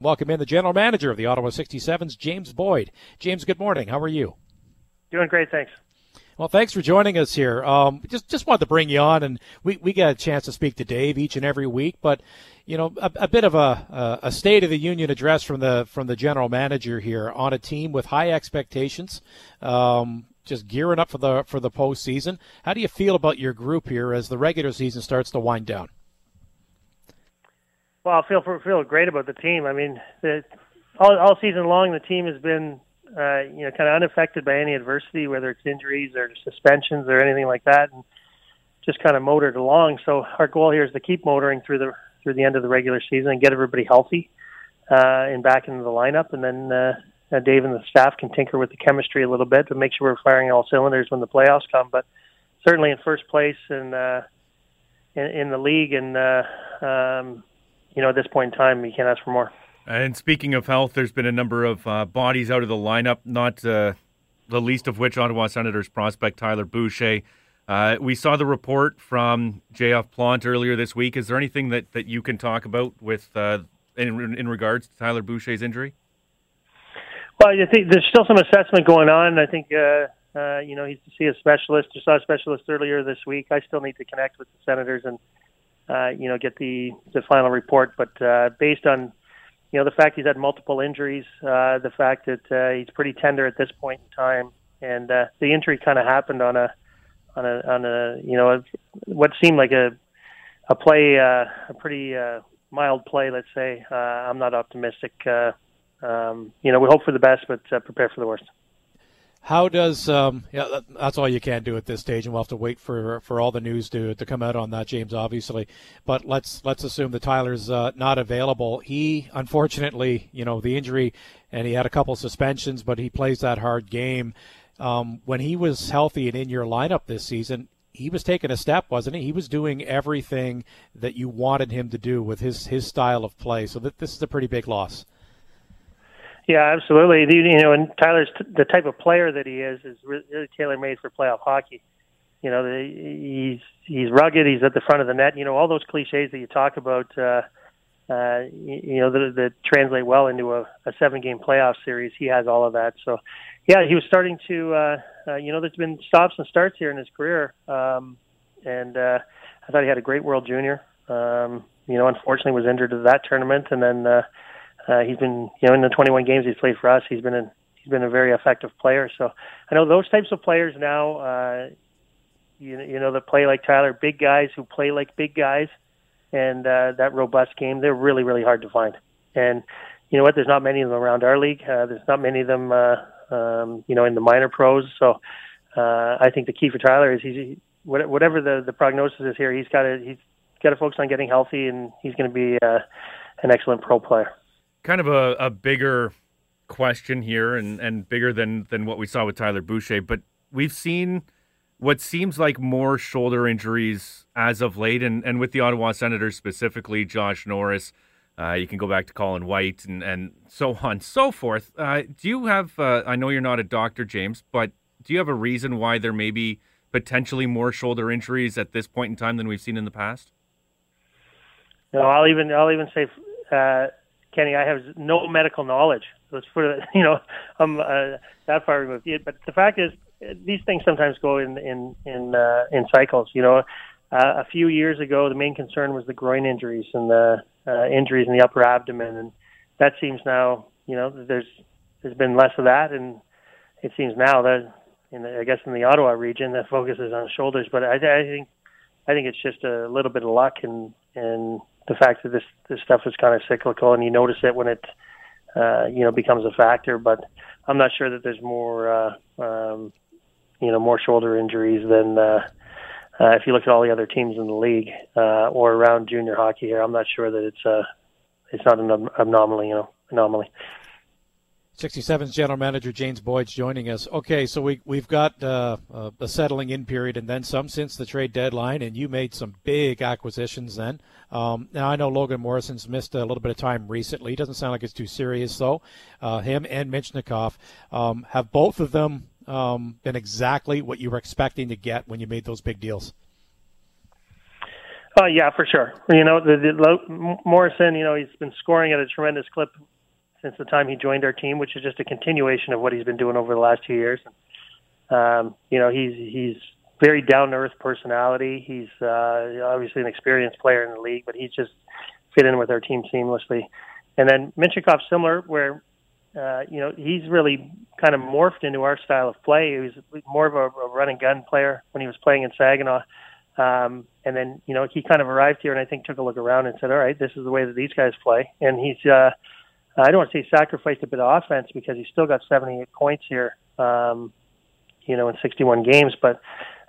Welcome in the general manager of the Ottawa 67s, James Boyd. James, good morning. How are you? Doing great, thanks. Well, thanks for joining us here. Um, just just wanted to bring you on, and we, we get a chance to speak to Dave each and every week. But you know, a, a bit of a, a State of the Union address from the from the general manager here on a team with high expectations, um, just gearing up for the for the postseason. How do you feel about your group here as the regular season starts to wind down? Well, I feel feel great about the team. I mean, the, all all season long, the team has been uh, you know kind of unaffected by any adversity, whether it's injuries or suspensions or anything like that, and just kind of motored along. So our goal here is to keep motoring through the through the end of the regular season and get everybody healthy uh, and back into the lineup, and then. Uh, uh, Dave and the staff can tinker with the chemistry a little bit to make sure we're firing all cylinders when the playoffs come. But certainly in first place in uh, in, in the league, and uh, um, you know, at this point in time, you can't ask for more. And speaking of health, there's been a number of uh, bodies out of the lineup, not uh, the least of which Ottawa Senators prospect Tyler Boucher. Uh, we saw the report from J.F. Plante earlier this week. Is there anything that, that you can talk about with uh, in, in regards to Tyler Boucher's injury? Well, I think there's still some assessment going on. I think uh, uh, you know he's to see a specialist. I saw a specialist earlier this week. I still need to connect with the Senators and uh, you know, get the the final report. But uh, based on you know the fact he's had multiple injuries, uh, the fact that uh, he's pretty tender at this point in time, and uh, the injury kind of happened on a on a on a you know a, what seemed like a a play uh, a pretty uh, mild play. Let's say uh, I'm not optimistic. Uh, um, you know, we hope for the best, but uh, prepare for the worst. How does um, yeah? That's all you can do at this stage, and we'll have to wait for for all the news to to come out on that, James. Obviously, but let's let's assume that Tyler's uh, not available. He unfortunately, you know, the injury, and he had a couple suspensions, but he plays that hard game. Um, when he was healthy and in your lineup this season, he was taking a step, wasn't he? He was doing everything that you wanted him to do with his his style of play. So that this is a pretty big loss. Yeah, absolutely. You know, and Tyler's the type of player that he is is really tailor made for playoff hockey. You know, the, he's he's rugged. He's at the front of the net. You know, all those cliches that you talk about. Uh, uh, you know, that, that translate well into a, a seven-game playoff series. He has all of that. So, yeah, he was starting to. Uh, uh, you know, there's been stops and starts here in his career, um, and uh, I thought he had a great World Junior. Um, you know, unfortunately, was injured at that tournament, and then. Uh, uh, he's been, you know, in the 21 games he's played for us, he's been a he's been a very effective player. So I know those types of players now, uh, you you know, that play like Tyler, big guys who play like big guys, and uh, that robust game, they're really really hard to find. And you know what? There's not many of them around our league. Uh, there's not many of them, uh, um, you know, in the minor pros. So uh, I think the key for Tyler is he's whatever the the prognosis is here. He's got to he's got to focus on getting healthy, and he's going to be uh, an excellent pro player kind of a, a bigger question here and, and bigger than, than what we saw with Tyler Boucher, but we've seen what seems like more shoulder injuries as of late, and, and with the Ottawa Senators specifically, Josh Norris. Uh, you can go back to Colin White and, and so on and so forth. Uh, do you have, uh, I know you're not a doctor, James, but do you have a reason why there may be potentially more shoulder injuries at this point in time than we've seen in the past? No, I'll even I'll even say uh, Kenny, I have no medical knowledge. Let's put it, you know, I'm uh, that far removed. But the fact is, these things sometimes go in in in uh, in cycles. You know, uh, a few years ago, the main concern was the groin injuries and the uh, injuries in the upper abdomen, and that seems now, you know, there's there's been less of that, and it seems now that, in the, I guess, in the Ottawa region, the focus is on shoulders. But I, I think I think it's just a little bit of luck and and the fact that this this stuff is kind of cyclical, and you notice it when it uh, you know becomes a factor. But I'm not sure that there's more uh, um, you know more shoulder injuries than uh, uh, if you look at all the other teams in the league uh, or around junior hockey here. I'm not sure that it's uh, it's not an anomaly, you know, anomaly. 67's general manager James Boyd's joining us. Okay, so we we've got uh, uh, a settling in period and then some since the trade deadline, and you made some big acquisitions then. Um, now I know Logan Morrison's missed a little bit of time recently. Doesn't sound like it's too serious though. Uh, him and Mintyukov um, have both of them um, been exactly what you were expecting to get when you made those big deals. Oh yeah, for sure. You know, the, the Morrison. You know, he's been scoring at a tremendous clip since the time he joined our team, which is just a continuation of what he's been doing over the last two years. Um, you know, he's he's very down to earth personality. He's uh, obviously an experienced player in the league, but he's just fit in with our team seamlessly. And then Mintyukov, similar, where uh, you know he's really kind of morphed into our style of play. He was more of a, a run and gun player when he was playing in Saginaw. Um, and then, you know, he kind of arrived here and I think took a look around and said, all right, this is the way that these guys play. And he's, uh, I don't want to say sacrificed a bit of offense because he's still got 78 points here, um, you know, in 61 games, but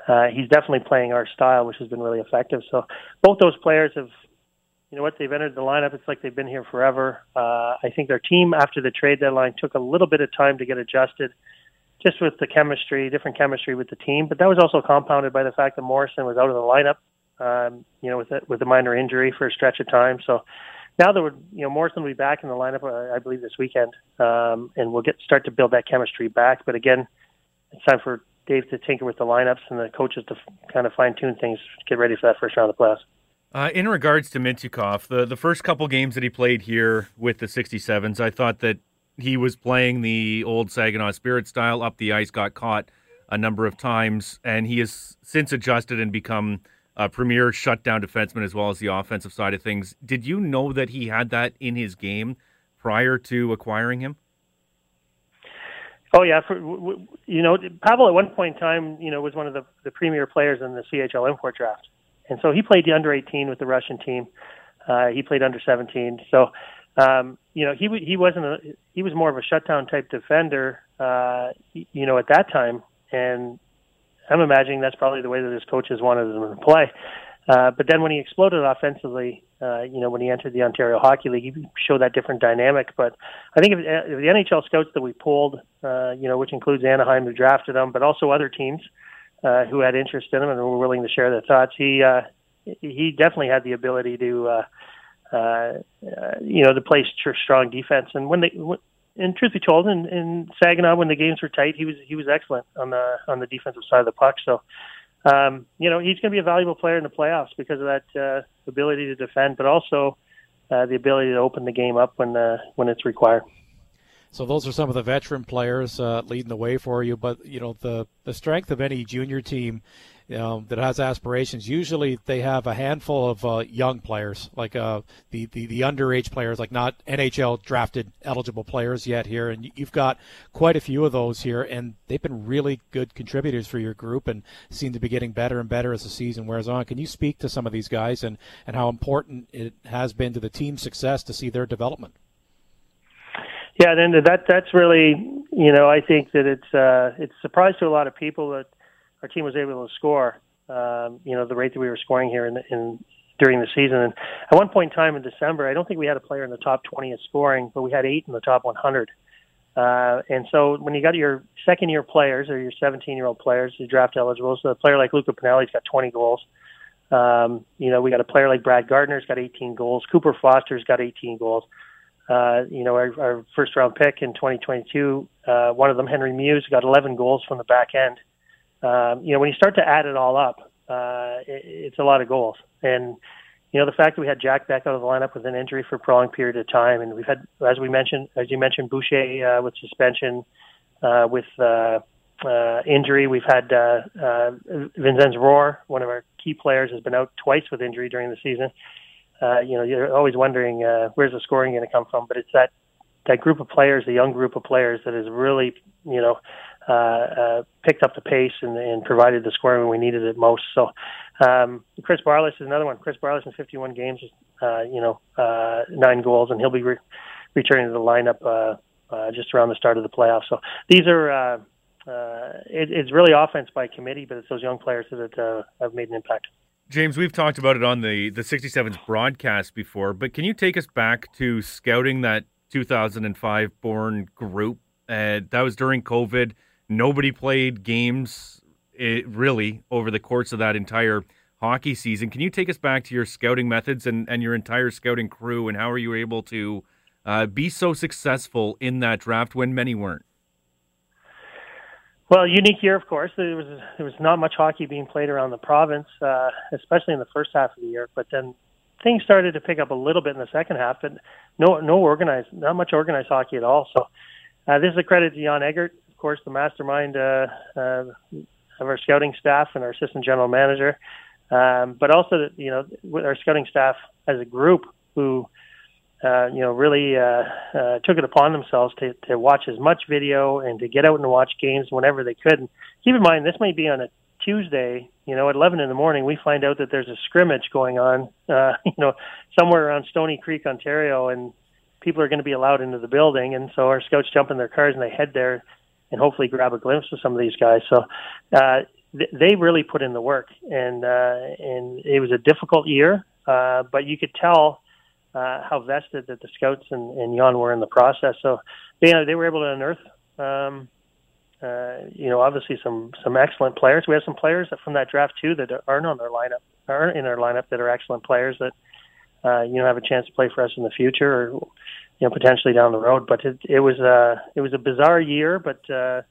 uh, he's definitely playing our style, which has been really effective. So both those players have, you know what, they've entered the lineup. It's like they've been here forever. Uh, I think their team after the trade deadline took a little bit of time to get adjusted just with the chemistry, different chemistry with the team. But that was also compounded by the fact that Morrison was out of the lineup, um, you know, with a, with a minor injury for a stretch of time. So now that we're, you know, Morrison will be back in the lineup, uh, I believe, this weekend, um, and we'll get start to build that chemistry back. But again, it's time for Dave to tinker with the lineups and the coaches to f- kind of fine tune things, get ready for that first round of playoffs. Uh, in regards to Mintyukov, the, the first couple games that he played here with the 67s, I thought that he was playing the old Saginaw Spirit style up the ice, got caught a number of times, and he has since adjusted and become a premier shutdown defenseman as well as the offensive side of things. Did you know that he had that in his game prior to acquiring him? Oh yeah, for, you know, Pavel at one point in time, you know, was one of the, the premier players in the CHL import draft, and so he played the under 18 with the Russian team. Uh, he played under 17, so um, you know, he he wasn't a he was more of a shutdown type defender, uh, you know, at that time, and I'm imagining that's probably the way that his coaches wanted him to play. Uh, but then when he exploded offensively, uh, you know, when he entered the Ontario Hockey League, he showed that different dynamic. But I think if, if the NHL scouts that we pulled, uh, you know, which includes Anaheim who drafted him, but also other teams uh, who had interest in him and were willing to share their thoughts, he uh, he definitely had the ability to uh, uh, uh, you know, to play strong defense. And when they, and truth be told, in, in Saginaw, when the games were tight, he was he was excellent on the on the defensive side of the puck. So, um, you know, he's going to be a valuable player in the playoffs because of that uh, ability to defend, but also uh, the ability to open the game up when uh, when it's required. So those are some of the veteran players uh, leading the way for you. But you know the the strength of any junior team um, that has aspirations. Usually they have a handful of uh, young players, like uh, the, the the underage players, like not NHL drafted eligible players yet here. And you've got quite a few of those here, and they've been really good contributors for your group and seem to be getting better and better as the season wears on. Can you speak to some of these guys and and how important it has been to the team's success to see their development? Yeah, then that that's really you know I think that it's uh, it's a surprise to a lot of people that our team was able to score um, you know the rate that we were scoring here in, in during the season. And at one point in time in December, I don't think we had a player in the top 20 of scoring, but we had eight in the top 100. Uh, and so when you got your second year players or your 17 year old players, who draft eligible, so a player like Luca Pinelli's got 20 goals. Um, you know, we got a player like Brad Gardner's got 18 goals. Cooper Foster's got 18 goals. Uh, you know, our, our first round pick in 2022, uh, one of them, Henry Mews, got 11 goals from the back end. Um, you know, when you start to add it all up, uh, it, it's a lot of goals. And, you know, the fact that we had Jack Beck out of the lineup with an injury for a prolonged period of time, and we've had, as we mentioned, as you mentioned, Boucher uh, with suspension, uh, with uh, uh, injury. We've had uh, uh, Vinzenz Rohr, one of our key players, has been out twice with injury during the season uh, you know, you're always wondering uh, where's the scoring going to come from. But it's that that group of players, the young group of players, that has really, you know, uh, uh, picked up the pace and, and provided the scoring when we needed it most. So, um, Chris Barlas is another one. Chris Barlas in 51 games, uh, you know, uh, nine goals, and he'll be re- returning to the lineup uh, uh, just around the start of the playoffs. So these are. Uh, uh, it, it's really offense by committee, but it's those young players that uh, have made an impact. James, we've talked about it on the the 67's broadcast before, but can you take us back to scouting that 2005 born group? Uh, that was during COVID. Nobody played games it, eh, really over the course of that entire hockey season. Can you take us back to your scouting methods and, and your entire scouting crew, and how are you able to uh, be so successful in that draft when many weren't? Well, unique year, of course. There was there was not much hockey being played around the province, uh, especially in the first half of the year. But then things started to pick up a little bit in the second half, but no no organized, not much organized hockey at all. So uh, this is a credit to Jan Eggert, course, the mastermind uh, uh, of our scouting staff and our assistant general manager, um, but also you know with our scouting staff as a group who uh, you know, really uh, uh, took it upon themselves to, to watch as much video and to get out and watch games whenever they could. And keep in mind, this might be on a Tuesday. You know, at 11 in the morning, we find out that there's a scrimmage going on. Uh, you know, somewhere around Stoney Creek, Ontario, and people are going to be allowed into the building. And so our scouts jump in their cars and they head there and hopefully grab a glimpse of some of these guys. So uh, th- they really put in the work, and uh, and it was a difficult year, uh, but you could tell uh, how vested that the scouts and, and Jan were in the process. So they they were able to unearth, um, uh, you know, obviously some some excellent players. We have some players from that draft too that aren't on their lineup, aren't in our lineup that are excellent players that uh, you know have a chance to play for us in the future or you know potentially down the road. But it, it was a it was a bizarre year, but uh,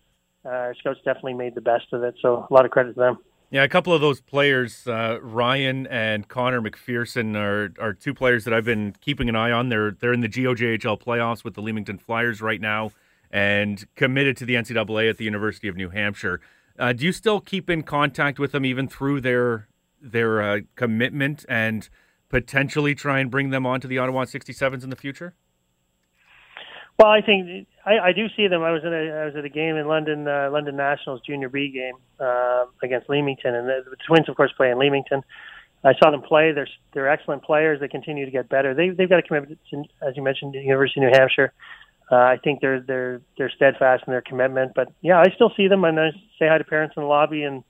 uh, our scouts definitely made the best of it. So a lot of credit to them. Yeah, a couple of those players, uh, Ryan and Connor McPherson, are are two players that I've been keeping an eye on. They're they're in the GOJHL playoffs with the Leamington Flyers right now, and committed to the NCAA at the University of New Hampshire. Uh, do you still keep in contact with them even through their their uh, commitment and potentially try and bring them on to the Ottawa 67s in the future? Well, I think I, I do see them. I was at a I was at a game in London, uh, London Nationals Junior B game uh, against Leamington, and the, the Twins, of course, play in Leamington. I saw them play. They're they're excellent players. They continue to get better. They they've got a commitment, to, as you mentioned, to the University of New Hampshire. Uh, I think they're they're they're steadfast in their commitment. But yeah, I still see them, and I say hi to parents in the lobby, and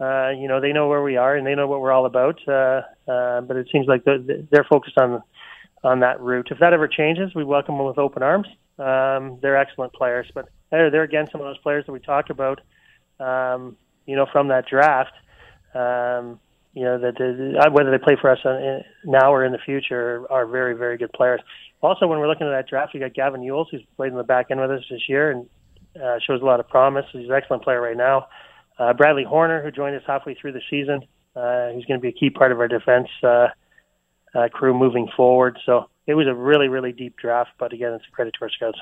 uh, you know they know where we are and they know what we're all about. Uh, uh, but it seems like they're, they're focused on on that route. If that ever changes, we welcome them with open arms. Um, they're excellent players, but they're, they're again some of those players that we talked about. Um, you know, from that draft. Um, you know that uh, whether they play for us uh, now or in the future are very very good players. Also, when we're looking at that draft, you got Gavin Yules, who's played in the back end with us this year and uh, shows a lot of promise. He's an excellent player right now. Uh, Bradley Horner, who joined us halfway through the season, uh, he's going to be a key part of our defense uh, uh, crew moving forward. So it was a really, really deep draft. But again, it's a credit to our scouts.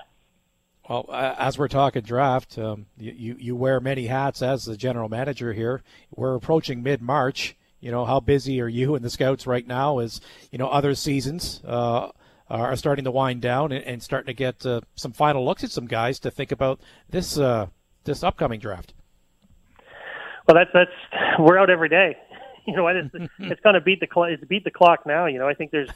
Well, as we're talking draft, um, you, you wear many hats as the general manager here. We're approaching mid March. You know, how busy are you and the scouts right now? As you know, other seasons uh, are starting to wind down and, and starting to get uh, some final looks at some guys to think about this uh, this upcoming draft. Well, that's that's we're out every day. You know, it's it's going to beat the cl- it's beat the clock now. You know, I think there's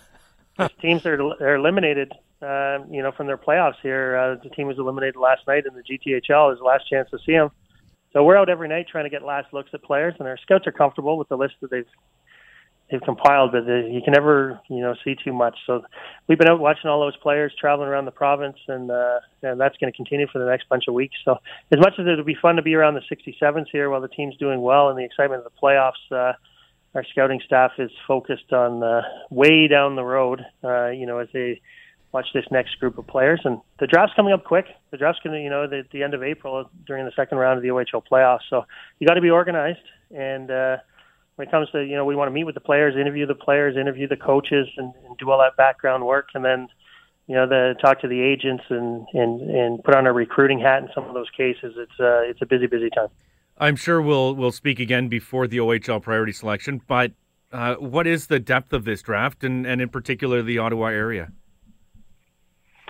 teams that are, are eliminated, uh, you know, from their playoffs here. Uh, the team was eliminated last night in the GTHL. Is the last chance to see them. So we're out every night trying to get last looks at players, and our scouts are comfortable with the list that they've they've compiled, but they, you can never you know see too much. So we've been out watching all those players traveling around the province, and uh, and that's going to continue for the next bunch of weeks. So as much as it'll be fun to be around the 67s here while the team's doing well and the excitement of the playoffs. Uh, our scouting staff is focused on uh, way down the road, uh, you know, as they watch this next group of players. And the draft's coming up quick. The draft's going to, you know, the, the end of April during the second round of the OHL playoffs. So you got to be organized. And uh, when it comes to, you know, we want to meet with the players, interview the players, interview the coaches, and, and do all that background work, and then. You know, the talk to the agents and, and, and put on a recruiting hat in some of those cases. It's uh, it's a busy, busy time. I'm sure we'll we'll speak again before the OHL priority selection. But uh, what is the depth of this draft, and, and in particular the Ottawa area?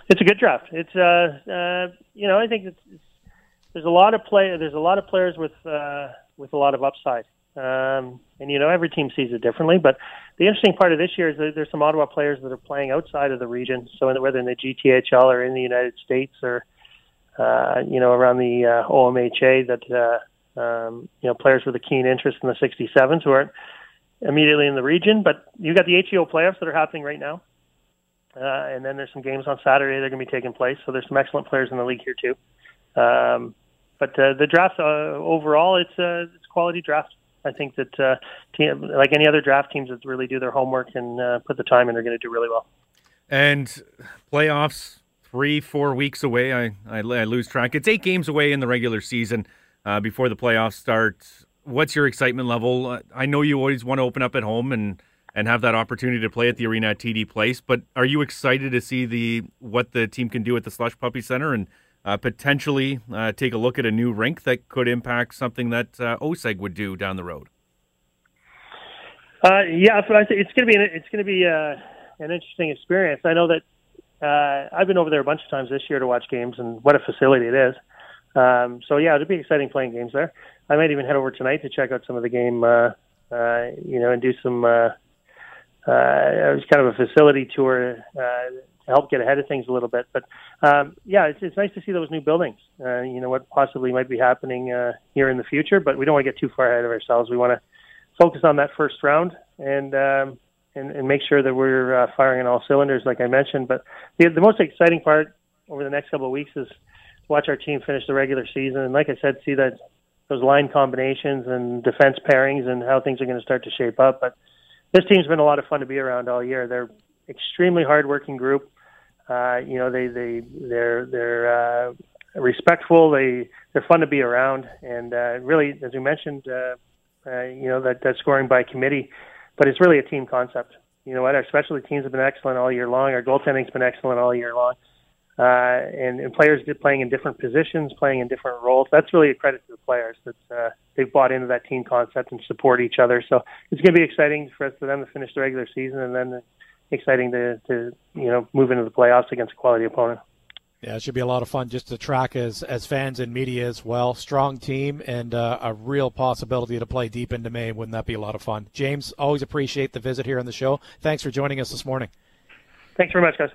It's a good draft. It's uh, uh you know I think it's, it's, there's a lot of play there's a lot of players with uh, with a lot of upside. Um, and you know every team sees it differently, but the interesting part of this year is that there's some Ottawa players that are playing outside of the region. So whether in the GTHL or in the United States or uh, you know around the uh, OMHA that uh, um, you know, players with a keen interest in the 67s who aren't immediately in the region. But you got the HEO playoffs that are happening right now, uh, and then there's some games on Saturday that are going to be taking place. So there's some excellent players in the league here too. Um, but uh, the draft uh, overall, it's a uh, it's quality draft. I think that uh, team, like any other draft teams that really do their homework and uh, put the time in, are going to do really well. And playoffs three, four weeks away. I, I, I lose track. It's eight games away in the regular season. uh, before the playoffs start. What's your excitement level? I know you always want to open up at home and and have that opportunity to play at the arena at TD Place, but are you excited to see the what the team can do at the Slush Puppie Center and uh, potentially uh, take a look at a new rink that could impact something that uh, OSEG would do down the road? Uh, yeah, it's going to be an, it's going to be uh, an interesting experience. I know that uh, I've been over there a bunch of times this year to watch games, and what a facility it is. Um, so yeah, it'll be exciting playing games there. I might even head over tonight to check out some of the game, uh, uh, you know, and do some. Uh, uh, it was kind of a facility tour uh, help get ahead of things a little bit. But um, yeah, it's, it's nice to see those new buildings. Uh, you know what possibly might be happening uh, here in the future, but we don't want to get too far ahead of ourselves. We want to focus on that first round and um, and, and make sure that we're uh, firing on all cylinders, like I mentioned. But the, the most exciting part over the next couple of weeks is watch our team finish the regular season, and like I said, see that those line combinations and defense pairings and how things are going to start to shape up. But this team's been a lot of fun to be around all year. They're extremely hardworking group. Uh, you know, they they they're they're uh, respectful. They they're fun to be around, and uh, really, as we mentioned, uh, uh, you know that that scoring by committee, but it's really a team concept. You know what? Our specialty teams have been excellent all year long. Our goaltending's been excellent all year long uh, and, and players playing in different positions, playing in different roles. That's really a credit to the players that uh, they've bought into that team concept and support each other. So it's going to be exciting for us for them to finish the regular season, and then exciting to, to you know move into the playoffs against a quality opponent. Yeah, it should be a lot of fun just to track as as fans and media as well. Strong team and uh, a real possibility to play deep into May. Wouldn't that be a lot of fun? James, always appreciate the visit here on the show. Thanks for joining us this morning. Thanks very much, guys.